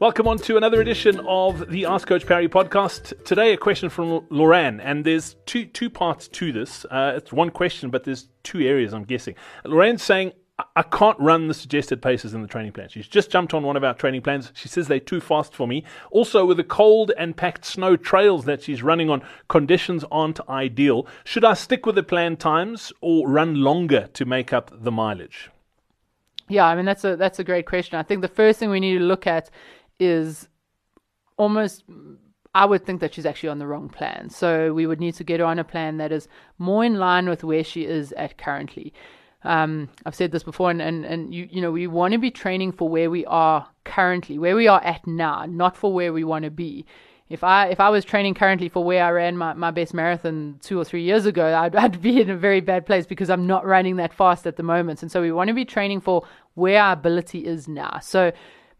Welcome on to another edition of the Ask Coach Parry podcast. Today, a question from Loran, and there's two two parts to this. Uh, it's one question, but there's two areas. I'm guessing. Loran's saying. I can't run the suggested paces in the training plan. She's just jumped on one of our training plans. She says they're too fast for me. Also, with the cold and packed snow trails that she's running on, conditions aren't ideal. Should I stick with the planned times or run longer to make up the mileage? Yeah, I mean that's a that's a great question. I think the first thing we need to look at is almost I would think that she's actually on the wrong plan. So we would need to get her on a plan that is more in line with where she is at currently. Um, I've said this before, and, and, and you, you know, we want to be training for where we are currently, where we are at now, not for where we want to be. If I if I was training currently for where I ran my, my best marathon two or three years ago, I'd, I'd be in a very bad place because I'm not running that fast at the moment. And so we want to be training for where our ability is now. So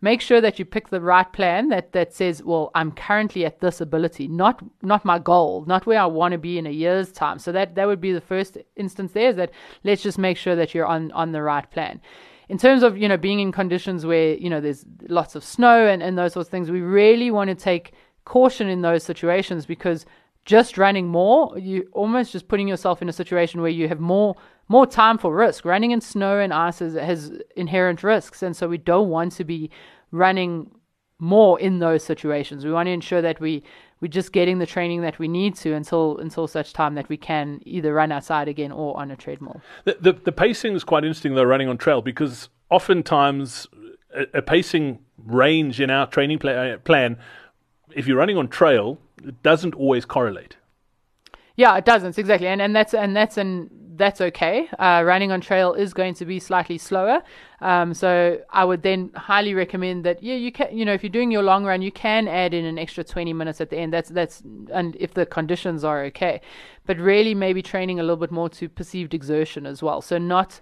make sure that you pick the right plan that, that says, well, I'm currently at this ability, not not my goal, not where I want to be in a year's time. So that, that would be the first instance there is that let's just make sure that you're on, on the right plan. In terms of, you know, being in conditions where, you know, there's lots of snow and, and those sorts of things, we really want to take caution in those situations because just running more, you almost just putting yourself in a situation where you have more more time for risk. Running in snow and ice has, has inherent risks, and so we don't want to be running more in those situations. We want to ensure that we we're just getting the training that we need to until until such time that we can either run outside again or on a treadmill. The the, the pacing is quite interesting though, running on trail because oftentimes a, a pacing range in our training pla- plan, if you're running on trail, it doesn't always correlate. Yeah, it doesn't exactly, and and that's and that's an that's okay. Uh, running on trail is going to be slightly slower, um, so I would then highly recommend that. Yeah, you can. You know, if you're doing your long run, you can add in an extra 20 minutes at the end. That's that's and if the conditions are okay, but really maybe training a little bit more to perceived exertion as well. So not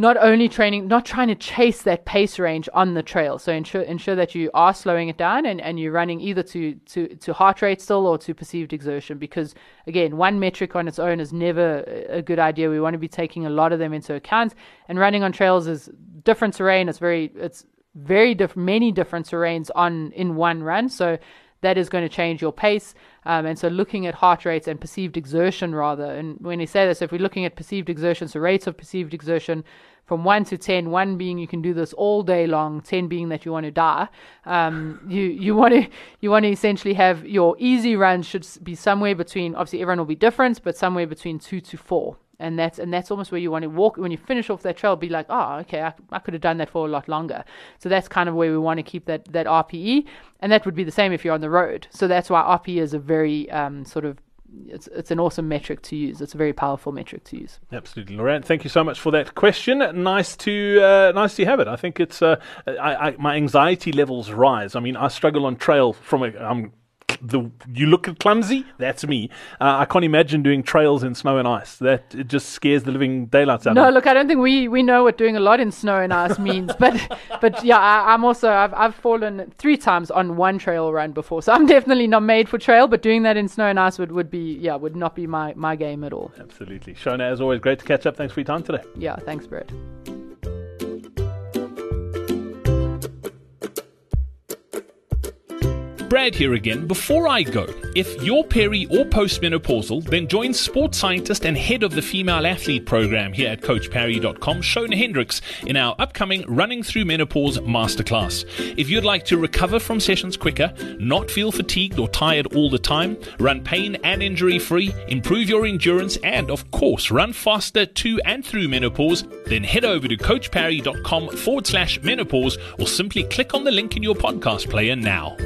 not only training, not trying to chase that pace range on the trail. So ensure ensure that you are slowing it down and, and you're running either to, to, to heart rate still or to perceived exertion. Because again, one metric on its own is never a good idea. We want to be taking a lot of them into account. And running on trails is different terrain. It's very it's very different, many different terrains on in one run. So that is going to change your pace. Um, and so looking at heart rates and perceived exertion rather. And when you say this, if we're looking at perceived exertion, so rates of perceived exertion, from one to ten, one being you can do this all day long, ten being that you want to die. Um, you you want to you want to essentially have your easy run should be somewhere between. Obviously, everyone will be different, but somewhere between two to four. And that's and that's almost where you want to walk when you finish off that trail. Be like, oh, okay, I, I could have done that for a lot longer. So that's kind of where we want to keep that that RPE, and that would be the same if you're on the road. So that's why RPE is a very um, sort of it's it's an awesome metric to use. It's a very powerful metric to use. Absolutely, Laurent. Thank you so much for that question. Nice to uh, nice to have it. I think it's uh, I, I, my anxiety levels rise. I mean, I struggle on trail from a, I'm the you look at clumsy. That's me. Uh, I can't imagine doing trails in snow and ice. That it just scares the living daylights out. No, of me. No, look, I don't think we, we know what doing a lot in snow and ice means. but but yeah, I, am also I've I've fallen three times on one trail run before, so I'm definitely not made for trail. But doing that in snow and ice would, would be yeah would not be my my game at all. Absolutely, Shona, as always, great to catch up. Thanks for your time today. Yeah, thanks, Brett. Brad here again. Before I go, if you're peri or postmenopausal, then join sports scientist and head of the female athlete program here at CoachParry.com, Shona Hendricks, in our upcoming Running Through Menopause Masterclass. If you'd like to recover from sessions quicker, not feel fatigued or tired all the time, run pain and injury free, improve your endurance, and of course, run faster to and through menopause, then head over to CoachParry.com forward slash menopause or simply click on the link in your podcast player now.